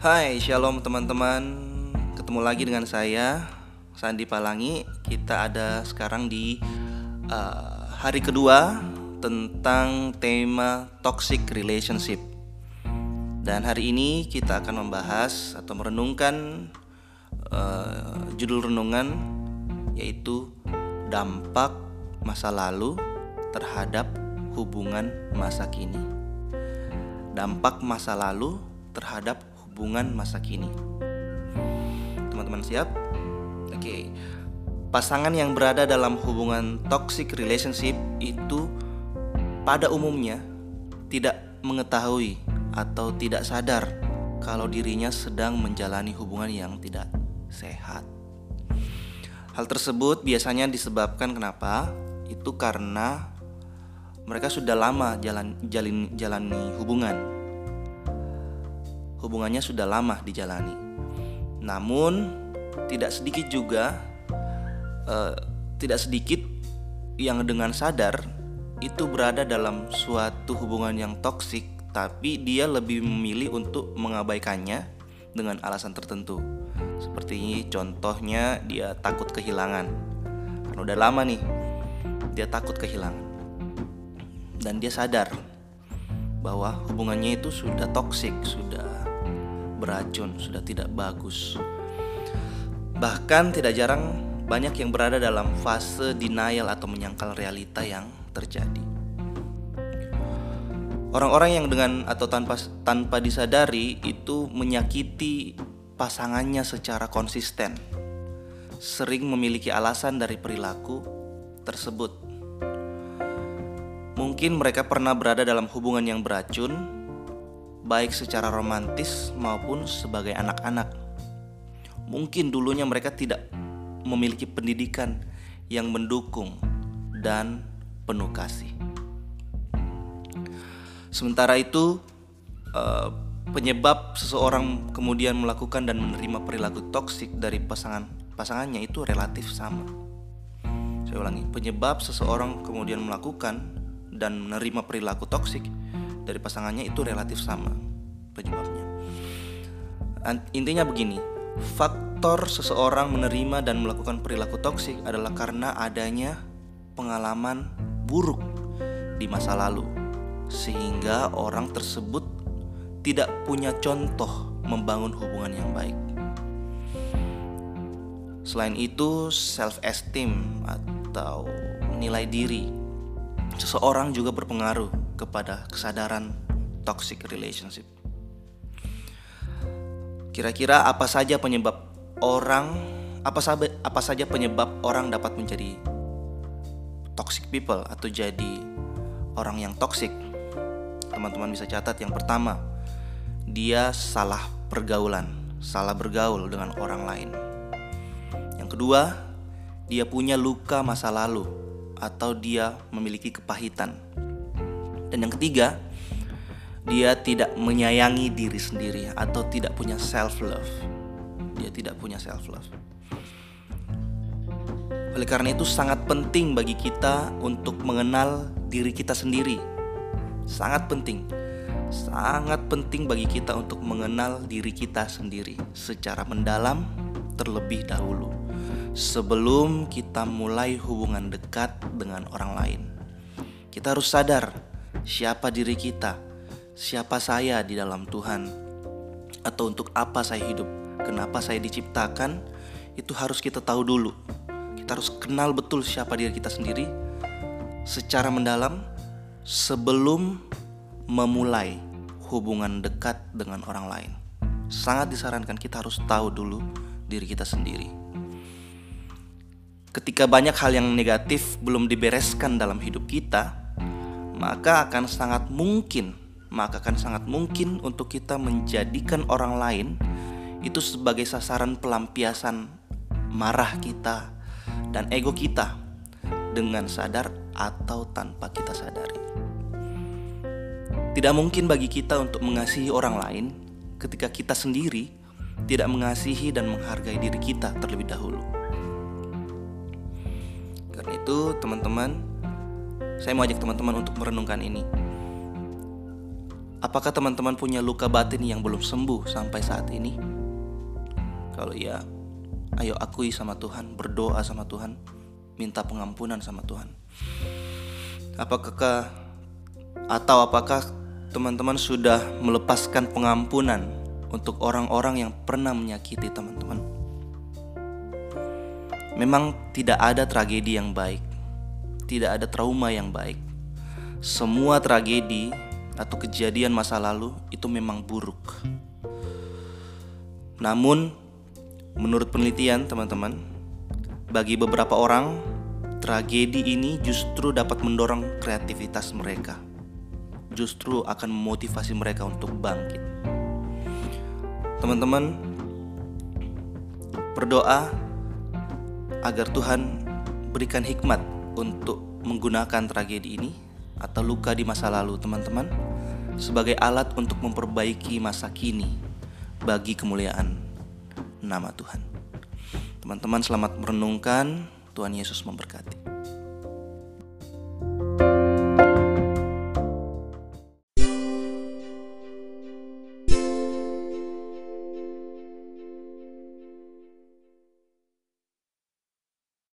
Hai, shalom teman-teman. Ketemu lagi dengan saya Sandi Palangi. Kita ada sekarang di uh, hari kedua tentang tema toxic relationship. Dan hari ini kita akan membahas atau merenungkan uh, judul renungan yaitu dampak masa lalu terhadap hubungan masa kini. Dampak masa lalu terhadap hubungan masa kini. Teman-teman siap? Oke. Okay. Pasangan yang berada dalam hubungan toxic relationship itu pada umumnya tidak mengetahui atau tidak sadar kalau dirinya sedang menjalani hubungan yang tidak sehat. Hal tersebut biasanya disebabkan kenapa? Itu karena mereka sudah lama jalan jalin jalani hubungan hubungannya sudah lama dijalani. Namun tidak sedikit juga uh, tidak sedikit yang dengan sadar itu berada dalam suatu hubungan yang toksik tapi dia lebih memilih untuk mengabaikannya dengan alasan tertentu. Seperti ini contohnya dia takut kehilangan. Karena udah lama nih dia takut kehilangan. Dan dia sadar bahwa hubungannya itu sudah toksik, sudah beracun, sudah tidak bagus. Bahkan tidak jarang banyak yang berada dalam fase denial atau menyangkal realita yang terjadi. Orang-orang yang dengan atau tanpa tanpa disadari itu menyakiti pasangannya secara konsisten. Sering memiliki alasan dari perilaku tersebut. Mungkin mereka pernah berada dalam hubungan yang beracun baik secara romantis maupun sebagai anak-anak. Mungkin dulunya mereka tidak memiliki pendidikan yang mendukung dan penuh kasih. Sementara itu, eh, penyebab seseorang kemudian melakukan dan menerima perilaku toksik dari pasangan pasangannya itu relatif sama. Saya ulangi, penyebab seseorang kemudian melakukan dan menerima perilaku toksik dari pasangannya itu relatif sama penyebabnya. Intinya begini, faktor seseorang menerima dan melakukan perilaku toksik adalah karena adanya pengalaman buruk di masa lalu, sehingga orang tersebut tidak punya contoh membangun hubungan yang baik. Selain itu, self-esteem atau nilai diri seseorang juga berpengaruh kepada kesadaran toxic relationship. Kira-kira apa saja penyebab orang apa saja apa saja penyebab orang dapat menjadi toxic people atau jadi orang yang toxic? Teman-teman bisa catat yang pertama, dia salah pergaulan, salah bergaul dengan orang lain. Yang kedua, dia punya luka masa lalu atau dia memiliki kepahitan dan yang ketiga, dia tidak menyayangi diri sendiri atau tidak punya self love. Dia tidak punya self love. Oleh karena itu sangat penting bagi kita untuk mengenal diri kita sendiri. Sangat penting. Sangat penting bagi kita untuk mengenal diri kita sendiri secara mendalam terlebih dahulu sebelum kita mulai hubungan dekat dengan orang lain. Kita harus sadar siapa diri kita, siapa saya di dalam Tuhan, atau untuk apa saya hidup, kenapa saya diciptakan, itu harus kita tahu dulu. Kita harus kenal betul siapa diri kita sendiri secara mendalam sebelum memulai hubungan dekat dengan orang lain. Sangat disarankan kita harus tahu dulu diri kita sendiri. Ketika banyak hal yang negatif belum dibereskan dalam hidup kita, maka akan sangat mungkin, maka akan sangat mungkin untuk kita menjadikan orang lain itu sebagai sasaran pelampiasan marah kita dan ego kita dengan sadar atau tanpa kita sadari. Tidak mungkin bagi kita untuk mengasihi orang lain ketika kita sendiri tidak mengasihi dan menghargai diri kita terlebih dahulu. Karena itu, teman-teman, saya mau ajak teman-teman untuk merenungkan ini. Apakah teman-teman punya luka batin yang belum sembuh sampai saat ini? Kalau iya, ayo akui sama Tuhan, berdoa sama Tuhan, minta pengampunan sama Tuhan. Apakah atau apakah teman-teman sudah melepaskan pengampunan untuk orang-orang yang pernah menyakiti teman-teman? Memang tidak ada tragedi yang baik, tidak ada trauma yang baik. Semua tragedi atau kejadian masa lalu itu memang buruk. Namun, menurut penelitian teman-teman, bagi beberapa orang, tragedi ini justru dapat mendorong kreativitas mereka. Justru akan memotivasi mereka untuk bangkit. Teman-teman, berdoa agar Tuhan berikan hikmat untuk menggunakan tragedi ini atau luka di masa lalu, teman-teman sebagai alat untuk memperbaiki masa kini bagi kemuliaan nama Tuhan. Teman-teman selamat merenungkan, Tuhan Yesus memberkati.